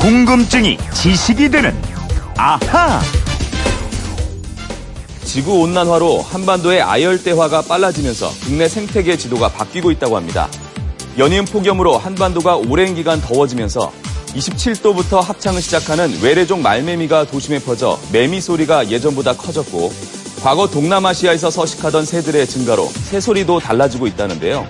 궁금증이 지식이 되는 아하. 지구 온난화로 한반도의 아열대화가 빨라지면서 국내 생태계 지도가 바뀌고 있다고 합니다. 연이은 폭염으로 한반도가 오랜 기간 더워지면서 27도부터 합창을 시작하는 외래종 말매미가 도심에 퍼져 매미 소리가 예전보다 커졌고 과거 동남아시아에서 서식하던 새들의 증가로 새소리도 달라지고 있다는데요.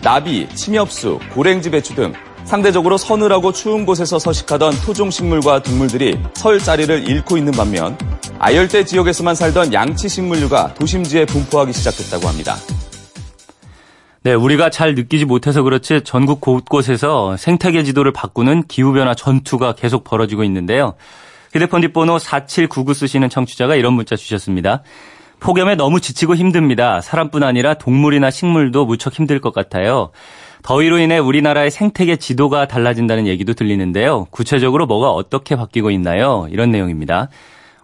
나비, 침엽수, 고랭지 배추 등 상대적으로 서늘하고 추운 곳에서 서식하던 토종 식물과 동물들이 설 자리를 잃고 있는 반면 아열대 지역에서만 살던 양치 식물류가 도심지에 분포하기 시작했다고 합니다. 네, 우리가 잘 느끼지 못해서 그렇지 전국 곳곳에서 생태계 지도를 바꾸는 기후변화 전투가 계속 벌어지고 있는데요. 휴대폰 뒷번호 4799 쓰시는 청취자가 이런 문자 주셨습니다. 폭염에 너무 지치고 힘듭니다. 사람뿐 아니라 동물이나 식물도 무척 힘들 것 같아요. 더위로 인해 우리나라의 생태계 지도가 달라진다는 얘기도 들리는데요. 구체적으로 뭐가 어떻게 바뀌고 있나요? 이런 내용입니다.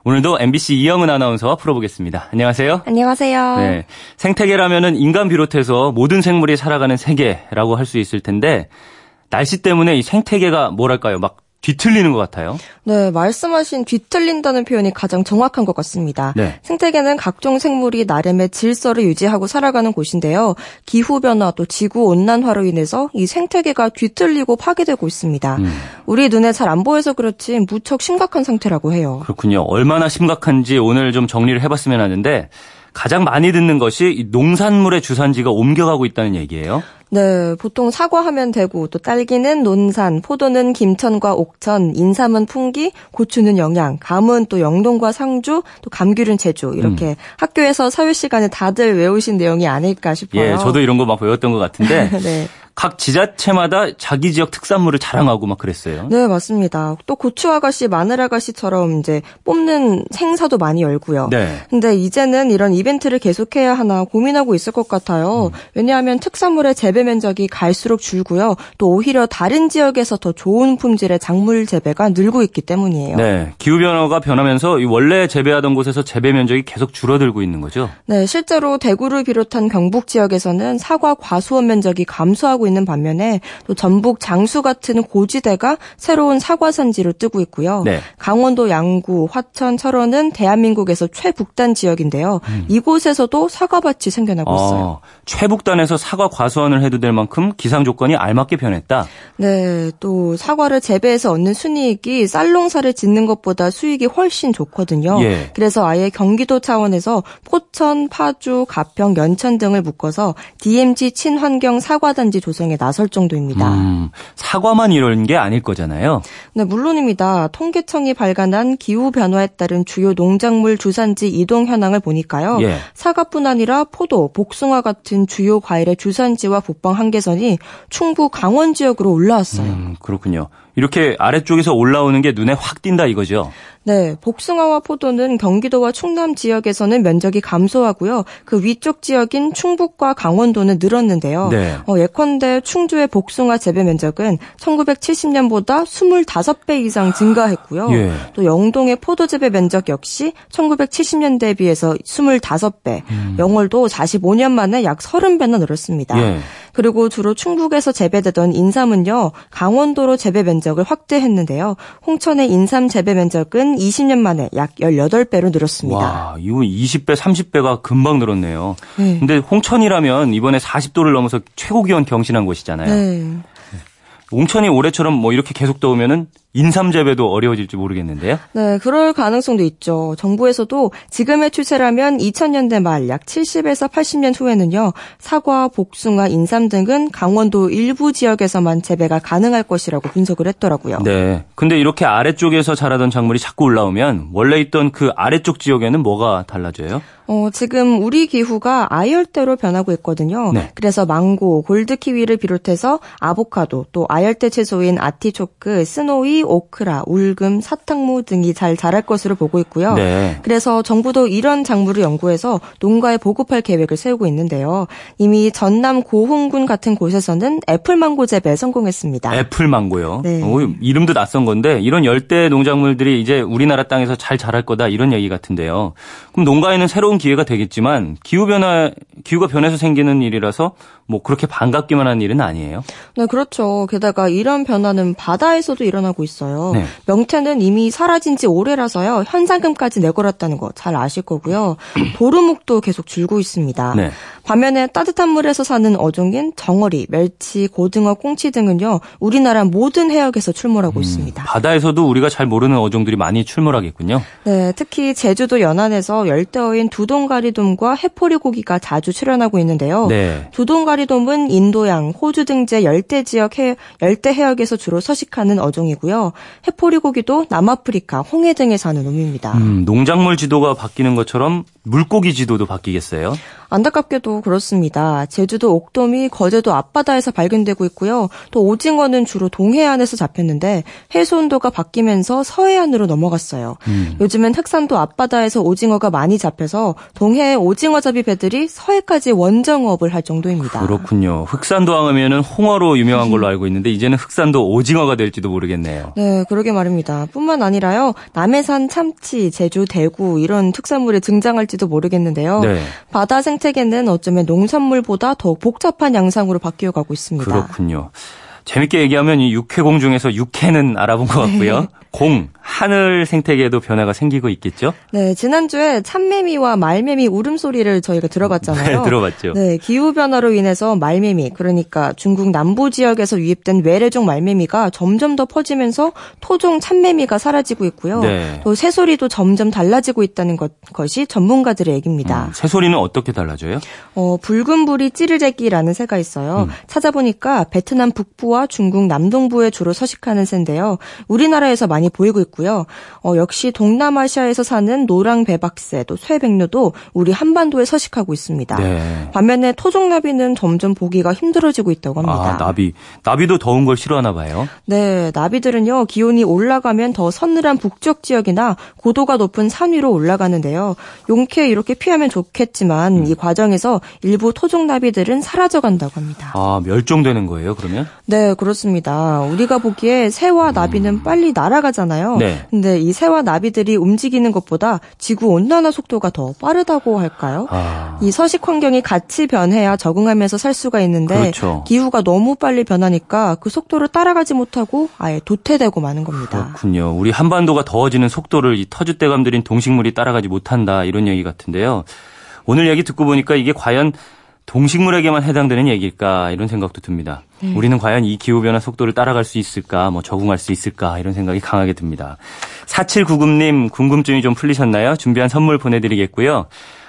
오늘도 MBC 이영은 아나운서와 풀어보겠습니다. 안녕하세요. 안녕하세요. 네. 생태계라면은 인간 비롯해서 모든 생물이 살아가는 세계라고 할 수 있을 텐데 날씨 때문에 이 생태계가 뭐랄까요? 막 뒤틀리는 것 같아요. 네, 말씀하신 뒤틀린다는 표현이 가장 정확한 것 같습니다. 네. 생태계는 각종 생물이 나름의 질서를 유지하고 살아가는 곳인데요. 기후변화 또 지구온난화로 인해서 이 생태계가 뒤틀리고 파괴되고 있습니다. 음. 우리 눈에 잘 안 보여서 그렇지 무척 심각한 상태라고 해요. 그렇군요. 얼마나 심각한지 오늘 좀 정리를 해봤으면 하는데 가장 많이 듣는 것이 이 농산물의 주산지가 옮겨가고 있다는 얘기예요. 네, 보통 사과하면 되고 또 딸기는 논산, 포도는 김천과 옥천, 인삼은 풍기, 고추는 영양, 감은 또 영동과 상주, 또 감귤은 제주 이렇게 음. 학교에서 사회 시간에 다들 외우신 내용이 아닐까 싶어요. 예, 저도 이런 거 막 배웠던 것 같은데 네. 각 지자체마다 자기 지역 특산물을 자랑하고 막 그랬어요. 네, 맞습니다. 또 고추 아가씨, 마늘 아가씨처럼 이제 뽑는 생사도 많이 열고요. 네. 근데 이제는 이런 이벤트를 계속해야 하나 고민하고 있을 것 같아요. 왜냐하면 특산물의 재배 면적이 갈수록 줄고요. 또 오히려 다른 지역에서 더 좋은 품질의 작물 재배가 늘고 있기 때문이에요. 네, 기후 변화가 변하면서 이 원래 재배하던 곳에서 재배 면적이 계속 줄어들고 있는 거죠. 네, 실제로 대구를 비롯한 경북 지역에서는 사과 과수원 면적이 감소하고 있는 반면에 또 전북 장수 같은 고지대가 새로운 사과 산지로 뜨고 있고요. 네. 강원도 양구, 화천, 철원은 대한민국에서 최북단 지역인데요. 이곳에서도 사과밭이 생겨나고 있어요. 어, 최북단에서 사과 과수원을 해도 될 만큼 기상 조건이 알맞게 변했다. 네, 또 사과를 재배해서 얻는 순이익이 쌀농사를 짓는 것보다 수익이 훨씬 좋거든요. 예. 그래서 아예 경기도 차원에서 포천, 파주, 가평, 연천 등을 묶어서 DMZ 친환경 사과단지 조성 에 나설 정도입니다. 음, 사과만 이런 게 아닐 거잖아요. 네, 물론입니다. 통계청이 발간한 기후 변화에 따른 주요 농작물 주산지 이동 현황을 보니까요. 예. 사과뿐 아니라 포도, 복숭아 같은 주요 과일의 주산지와 북방 한계선이 충북 강원 지역으로 올라왔어요. 음, 그렇군요. 이렇게 아래쪽에서 올라오는 게 눈에 확 띈다 이거죠. 네, 복숭아와 포도는 경기도와 충남 지역에서는 면적이 감소하고요. 그 위쪽 지역인 충북과 강원도는 늘었는데요. 네. 어, 예컨대 충주의 복숭아 재배 면적은 1970년보다 25배 이상 증가했고요. 예. 또 영동의 포도 재배 면적 역시 1970년대에 비해서 25배, 영월도 45년 만에 약 30배나 늘었습니다. 음. 예. 그리고 주로 충북에서 재배되던 인삼은요, 강원도로 재배 면적을 확대했는데요. 홍천의 인삼 재배 면적은 20년 만에 약 18배로 늘었습니다. 와, 이거 20배, 30배가 금방 늘었네요. 네. 근데 홍천이라면 이번에 40도를 넘어서 최고 기온 경신한 곳이잖아요. 네. 홍천이 올해처럼 뭐 이렇게 계속 더우면은 인삼 재배도 어려워질지 모르겠는데요. 네, 그럴 가능성도 있죠. 정부에서도 지금의 추세라면 2000년대 말 약 70에서 80년 후에는요, 사과, 복숭아, 인삼 등은 강원도 일부 지역에서만 재배가 가능할 것이라고 분석을 했더라고요. 네. 근데 이렇게 아래쪽에서 자라던 작물이 자꾸 올라오면 원래 있던 그 아래쪽 지역에는 뭐가 달라져요? 어, 지금 우리 기후가 아열대로 변하고 있거든요. 네. 그래서 망고, 골드키위를 비롯해서 아보카도, 또 아열대 채소인 아티초크, 스노이, 오크라, 울금, 사탕무 등이 잘 자랄 것으로 보고 있고요. 네. 그래서 정부도 이런 작물을 연구해서 농가에 보급할 계획을 세우고 있는데요. 이미 전남 고흥군 같은 곳에서는 애플망고 재배에 성공했습니다. 애플 망고요. 네. 어, 이름도 낯선 건데 이런 열대 농작물들이 이제 우리나라 땅에서 잘 자랄 거다 이런 얘기 같은데요. 그럼 농가에는 새로운 기회가 되겠지만 기후 변화 기후가 변해서 생기는 일이라서 뭐 그렇게 반갑기만 한 일은 아니에요. 네, 그렇죠. 게다가 이런 변화는 바다에서도 일어나고 있어요. 네. 명태는 이미 사라진 지 오래라서요. 현상금까지 내걸었다는 거 잘 아실 거고요. 도루묵도 계속 줄고 있습니다. 네. 반면에 따뜻한 물에서 사는 어종인 정어리, 멸치, 고등어, 꽁치 등은요. 우리나라 모든 해역에서 출몰하고 있습니다. 바다에서도 우리가 잘 모르는 어종들이 많이 출몰하겠군요. 네, 특히 제주도 연안에서 열대어인 두동가리돔과 해포리 고기가 자주 출현하고 있는데요. 네. 두동가리 돔은 인도양, 호주 등재 열대 지역 해, 열대 해역에서 주로 서식하는 어종이고요. 해포리 고기도 남아프리카, 홍해 등에 사는 놈입니다. 음, 농작물 지도가 바뀌는 것처럼 물고기 지도도 바뀌겠어요. 안타깝게도 그렇습니다. 제주도 옥돔이 거제도 앞바다에서 발견되고 있고요. 또 오징어는 주로 동해안에서 잡혔는데 해수 온도가 바뀌면서 서해안으로 넘어갔어요. 요즘은 흑산도 앞바다에서 오징어가 많이 잡혀서 동해 오징어 잡이 배들이 서해까지 원정업을 할 정도입니다. 그렇군요. 흑산도 하면은 홍어로 유명한 걸로 알고 있는데 이제는 흑산도 오징어가 될지도 모르겠네요. 네, 그러게 말입니다. 뿐만 아니라요. 남해산 참치, 제주 대구 이런 특산물이 등장할지 도 모르겠는데요. 네. 바다 생태계는 어쩌면 농산물보다 더욱 복잡한 양상으로 바뀌어 가고 있습니다. 그렇군요. 재밌게 얘기하면 이 육해공 중에서 육해는 알아본 것 같고요. 공, 하늘 생태계에도 변화가 생기고 있겠죠? 네, 지난주에 참매미와 말매미 울음소리를 저희가 들어봤잖아요. 네, 들어봤죠. 네, 기후변화로 인해서 말매미, 그러니까 중국 남부 지역에서 유입된 외래종 말매미가 점점 더 퍼지면서 토종 참매미가 사라지고 있고요. 네. 또 새소리도 점점 달라지고 있다는 것, 것이 전문가들의 얘기입니다. 음, 새소리는 어떻게 달라져요? 어, 붉은 불이 찌르제기라는 새가 있어요. 찾아보니까 베트남 북부와 중국 남동부에 주로 서식하는 새인데요. 우리나라에서 많이 보이고 있고 요. 어, 역시 동남아시아에서 사는 노랑 배박새, 또 쇠백류도 우리 한반도에 서식하고 있습니다. 네. 반면에 토종나비는 점점 보기가 힘들어지고 있다고 합니다. 아, 나비. 나비도 더운 걸 싫어하나 봐요. 네, 나비들은요, 기온이 올라가면 더 서늘한 북쪽 지역이나 고도가 높은 산 위로 올라가는데요. 용케 이렇게 피하면 좋겠지만 음. 이 과정에서 일부 토종 나비들은 사라져 간다고 합니다. 아, 멸종되는 거예요, 그러면? 네, 그렇습니다. 우리가 보기에 새와 나비는 빨리 날아가잖아요. 음. 네. 근데 이 새와 나비들이 움직이는 것보다 지구 온난화 속도가 더 빠르다고 할까요? 아. 이 서식 환경이 같이 변해야 적응하면서 살 수가 있는데 그렇죠. 기후가 너무 빨리 변하니까 그 속도를 따라가지 못하고 아예 도태되고 마는 겁니다. 그렇군요. 우리 한반도가 더워지는 속도를 이 터줏대감 들인 동식물이 따라가지 못한다 이런 얘기 같은데요. 오늘 얘기 듣고 보니까 이게 과연 동식물에게만 해당되는 얘기일까 이런 생각도 듭니다. 우리는 과연 이 기후변화 속도를 따라갈 수 있을까, 뭐 적응할 수 있을까 이런 생각이 강하게 듭니다. 4799님 궁금증이 좀 풀리셨나요? 준비한 선물 보내드리겠고요.